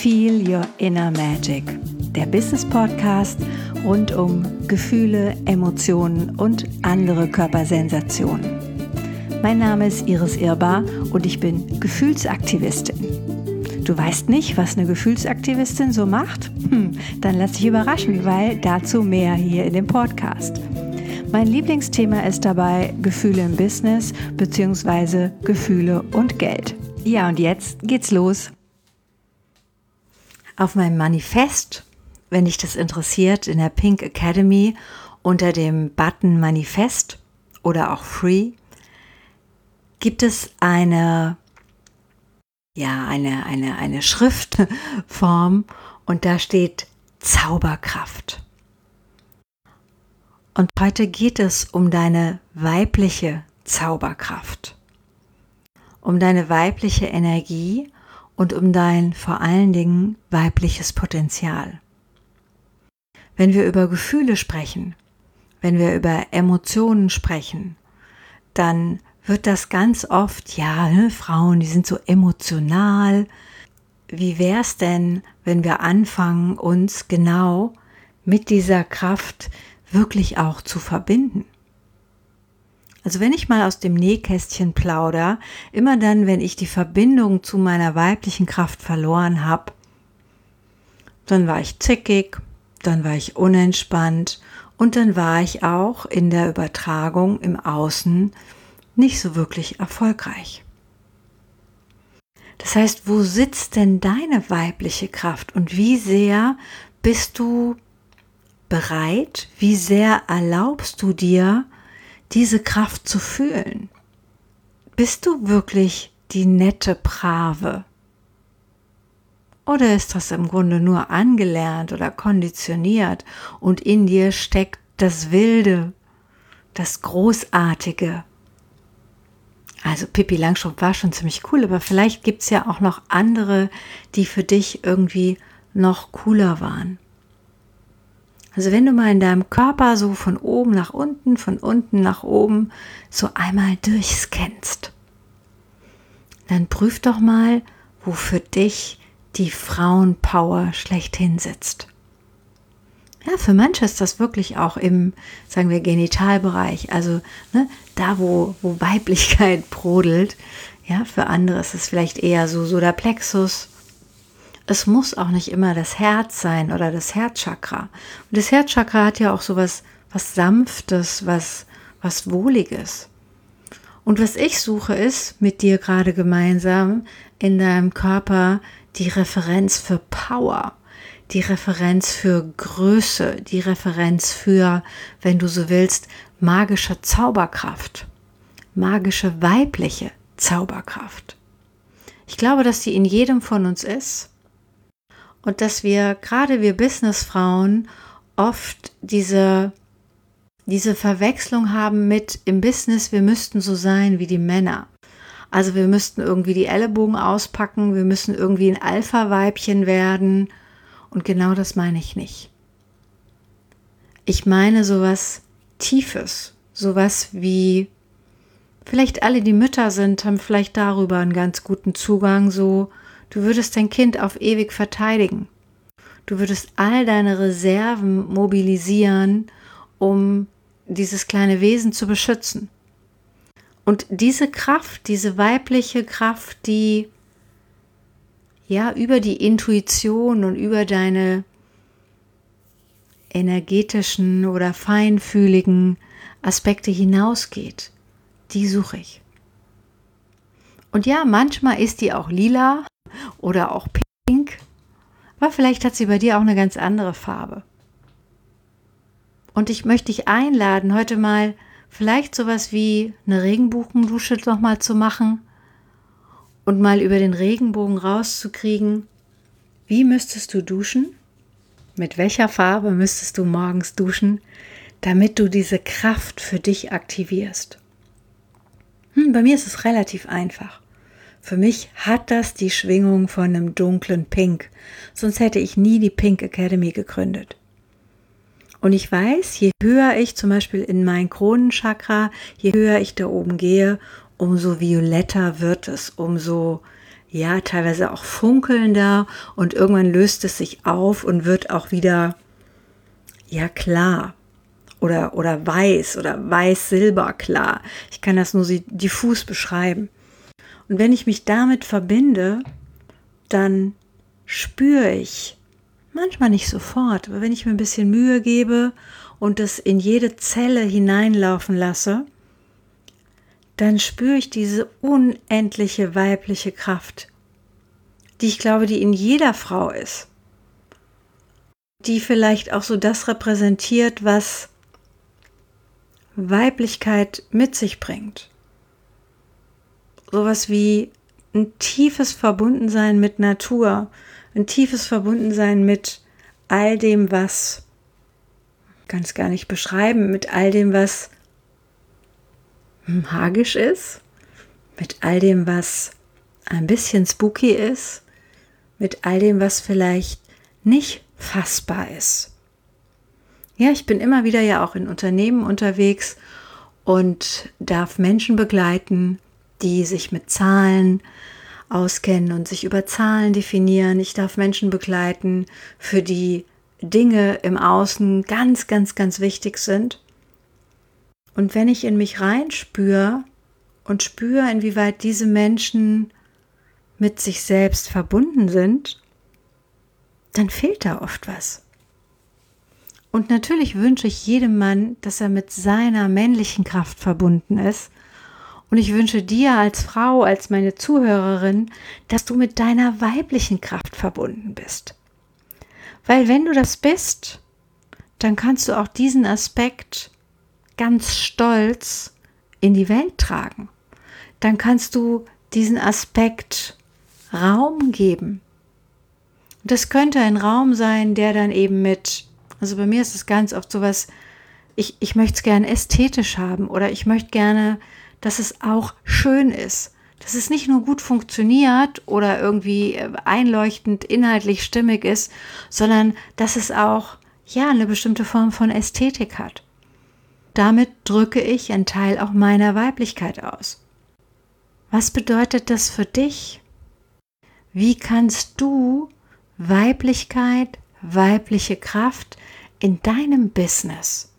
Feel Your Inner Magic, der Business Podcast rund um Gefühle, Emotionen und andere Körpersensationen. Mein Name ist Iris Irbar und ich bin Gefühlsaktivistin. Du weißt nicht, was eine Gefühlsaktivistin so macht? Hm, dann lass dich überraschen, weil dazu mehr hier in dem Podcast. Mein Lieblingsthema ist dabei Gefühle im Business bzw. Gefühle und Geld. Ja, und jetzt geht's los. Auf meinem Manifest, wenn dich das interessiert, in der Pink Academy unter dem Button Manifest oder auch Free, gibt es eine, ja, eine, eine, eine Schriftform und da steht Zauberkraft. Und heute geht es um deine weibliche Zauberkraft, um deine weibliche Energie und um dein vor allen Dingen weibliches Potenzial. Wenn wir über Gefühle sprechen, wenn wir über Emotionen sprechen, dann wird das ganz oft, ja, ne, Frauen, die sind so emotional. Wie wäre es denn, wenn wir anfangen, uns genau mit dieser Kraft wirklich auch zu verbinden? Also wenn ich mal aus dem Nähkästchen plauder, immer dann, wenn ich die Verbindung zu meiner weiblichen Kraft verloren habe, dann war ich zickig, dann war ich unentspannt und dann war ich auch in der Übertragung im Außen nicht so wirklich erfolgreich. Das heißt, wo sitzt denn deine weibliche Kraft und wie sehr bist du bereit, wie sehr erlaubst du dir, diese Kraft zu fühlen? Bist du wirklich die nette Brave? Oder ist das im Grunde nur angelernt oder konditioniert und in dir steckt das Wilde, das Großartige, also Pippi Langstrumpf war schon ziemlich cool, aber vielleicht gibt es ja auch noch andere, die für dich irgendwie noch cooler waren. Also wenn du mal in deinem Körper so von oben nach unten, von unten nach oben so einmal durchscannst, dann prüf doch mal, wo für dich die Frauenpower schlechthin sitzt. Ja, für manche ist das wirklich auch im, sagen wir, Genitalbereich, also ne, da, wo, wo Weiblichkeit brodelt. Ja, für andere ist es vielleicht eher so, so der Plexus. Es muss auch nicht immer das Herz sein oder das Herzchakra. Und das Herzchakra hat ja auch so was, was Sanftes, was, was Wohliges. Und was ich suche, ist mit dir gerade gemeinsam in deinem Körper die Referenz für Power die Referenz für Größe, die Referenz für, wenn du so willst, magische Zauberkraft, magische weibliche Zauberkraft. Ich glaube, dass die in jedem von uns ist und dass wir, gerade wir Businessfrauen, oft diese, diese Verwechslung haben mit im Business, wir müssten so sein wie die Männer. Also wir müssten irgendwie die Ellenbogen auspacken, wir müssen irgendwie ein Alpha-Weibchen werden und genau das meine ich nicht. Ich meine sowas Tiefes, sowas wie, vielleicht alle, die Mütter sind, haben vielleicht darüber einen ganz guten Zugang, so, du würdest dein Kind auf ewig verteidigen. Du würdest all deine Reserven mobilisieren, um dieses kleine Wesen zu beschützen. Und diese Kraft, diese weibliche Kraft, die ja, über die Intuition und über deine energetischen oder feinfühligen Aspekte hinausgeht, die suche ich. Und ja, manchmal ist die auch lila oder auch pink, aber vielleicht hat sie bei dir auch eine ganz andere Farbe. Und ich möchte dich einladen, heute mal vielleicht sowas wie eine Regenbuchendusche nochmal zu machen und mal über den Regenbogen rauszukriegen, wie müsstest du duschen? Mit welcher Farbe müsstest du morgens duschen, damit du diese Kraft für dich aktivierst? Hm, bei mir ist es relativ einfach. Für mich hat das die Schwingung von einem dunklen Pink, sonst hätte ich nie die Pink Academy gegründet. Und ich weiß, je höher ich zum Beispiel in mein Kronenchakra, je höher ich da oben gehe, umso violetter wird es, umso ja, teilweise auch funkelnder und irgendwann löst es sich auf und wird auch wieder, ja, klar oder, oder weiß oder weiß-silber klar. Ich kann das nur diffus beschreiben. Und wenn ich mich damit verbinde, dann spüre ich, manchmal nicht sofort, aber wenn ich mir ein bisschen Mühe gebe und es in jede Zelle hineinlaufen lasse, dann spüre ich diese unendliche weibliche Kraft, die ich glaube, die in jeder Frau ist, die vielleicht auch so das repräsentiert, was Weiblichkeit mit sich bringt. Sowas wie ein tiefes Verbundensein mit Natur, ein tiefes Verbundensein mit all dem, was, kann es gar nicht beschreiben, mit all dem, was magisch ist, mit all dem, was ein bisschen spooky ist, mit all dem, was vielleicht nicht fassbar ist. Ja, ich bin immer wieder ja auch in Unternehmen unterwegs und darf Menschen begleiten, die sich mit Zahlen auskennen und sich über Zahlen definieren. Ich darf Menschen begleiten, für die Dinge im Außen ganz, ganz, ganz wichtig sind. Und wenn ich in mich reinspüre und spüre, inwieweit diese Menschen mit sich selbst verbunden sind, dann fehlt da oft was. Und natürlich wünsche ich jedem Mann, dass er mit seiner männlichen Kraft verbunden ist. Und ich wünsche dir als Frau, als meine Zuhörerin, dass du mit deiner weiblichen Kraft verbunden bist. Weil wenn du das bist, dann kannst du auch diesen Aspekt ganz stolz in die Welt tragen. Dann kannst du diesen Aspekt Raum geben. Das könnte ein Raum sein, der dann eben mit, also bei mir ist es ganz oft sowas, ich, ich möchte es gerne ästhetisch haben oder ich möchte gerne, dass es auch schön ist. Dass es nicht nur gut funktioniert oder irgendwie äh, einleuchtend inhaltlich stimmig ist, sondern dass es auch ja eine bestimmte Form von Ästhetik hat. Damit drücke ich einen Teil auch meiner Weiblichkeit aus. Was bedeutet das für dich? Wie kannst du Weiblichkeit, weibliche Kraft in deinem Business,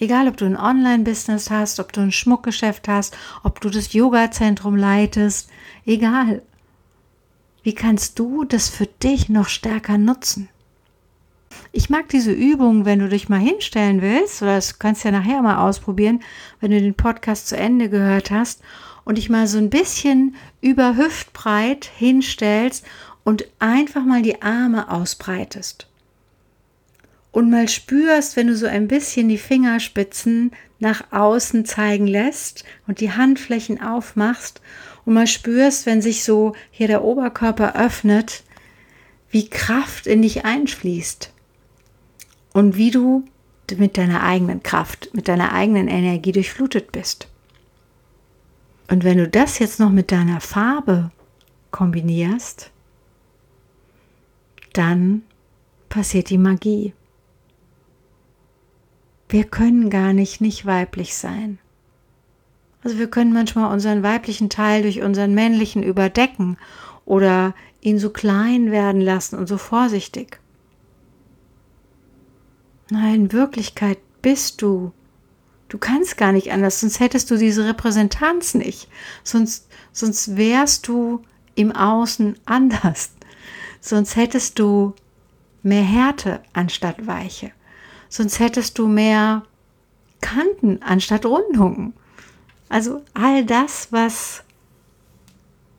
egal ob du ein Online-Business hast, ob du ein Schmuckgeschäft hast, ob du das Yoga-Zentrum leitest, egal. Wie kannst du das für dich noch stärker nutzen? Ich mag diese Übung, wenn du dich mal hinstellen willst, oder das kannst du ja nachher mal ausprobieren, wenn du den Podcast zu Ende gehört hast und dich mal so ein bisschen über Hüftbreit hinstellst und einfach mal die Arme ausbreitest. Und mal spürst, wenn du so ein bisschen die Fingerspitzen nach außen zeigen lässt und die Handflächen aufmachst und mal spürst, wenn sich so hier der Oberkörper öffnet, wie Kraft in dich einfließt und wie du mit deiner eigenen Kraft, mit deiner eigenen Energie durchflutet bist. Und wenn du das jetzt noch mit deiner Farbe kombinierst, dann passiert die Magie. Wir können gar nicht nicht weiblich sein. Also wir können manchmal unseren weiblichen Teil durch unseren männlichen überdecken oder ihn so klein werden lassen und so vorsichtig. Nein, in Wirklichkeit bist du. Du kannst gar nicht anders, sonst hättest du diese Repräsentanz nicht. Sonst, sonst wärst du im Außen anders. Sonst hättest du mehr Härte anstatt Weiche. Sonst hättest du mehr Kanten anstatt Rundungen. Also all das, was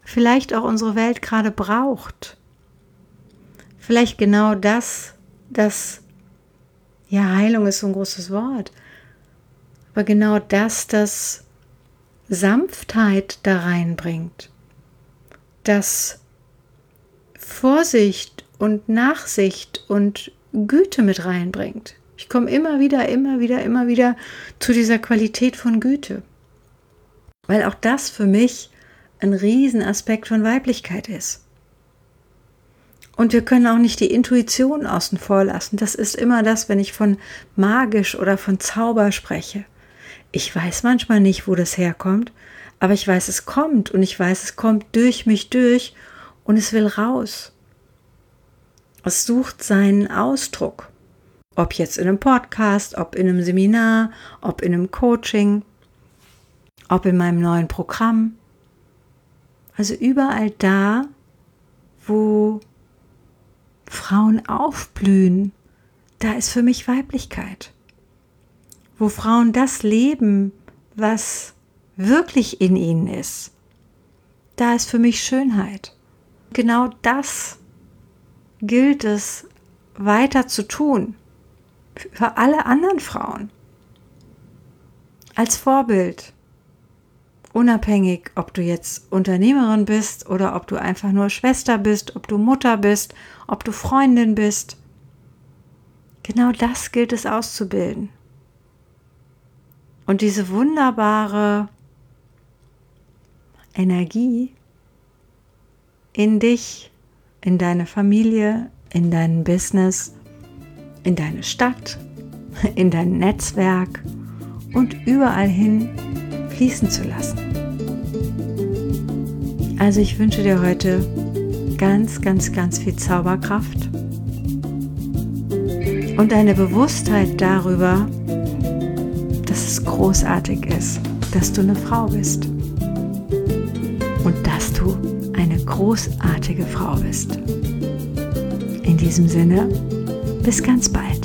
vielleicht auch unsere Welt gerade braucht. Vielleicht genau das, das, ja, Heilung ist so ein großes Wort, aber genau das, das Sanftheit da reinbringt, das Vorsicht und Nachsicht und Güte mit reinbringt. Ich komme immer wieder, immer wieder, immer wieder zu dieser Qualität von Güte. Weil auch das für mich ein Riesenaspekt von Weiblichkeit ist. Und wir können auch nicht die Intuition außen vor lassen. Das ist immer das, wenn ich von magisch oder von Zauber spreche. Ich weiß manchmal nicht, wo das herkommt, aber ich weiß, es kommt und ich weiß, es kommt durch mich durch und es will raus. Es sucht seinen Ausdruck. Ob jetzt in einem Podcast, ob in einem Seminar, ob in einem Coaching, ob in meinem neuen Programm. Also überall da, wo Frauen aufblühen, da ist für mich Weiblichkeit. Wo Frauen das leben, was wirklich in ihnen ist, da ist für mich Schönheit. Genau das gilt es weiter zu tun. Für alle anderen Frauen. Als Vorbild. Unabhängig, ob du jetzt Unternehmerin bist oder ob du einfach nur Schwester bist, ob du Mutter bist, ob du Freundin bist. Genau das gilt es auszubilden. Und diese wunderbare Energie in dich, in deine Familie, in dein Business, in deine Stadt, in dein Netzwerk und überall hin fließen zu lassen. Also ich wünsche dir heute ganz, ganz, ganz viel Zauberkraft und eine Bewusstheit darüber, dass es großartig ist, dass du eine Frau bist und dass du eine großartige Frau bist. In diesem Sinne, bis ganz bald.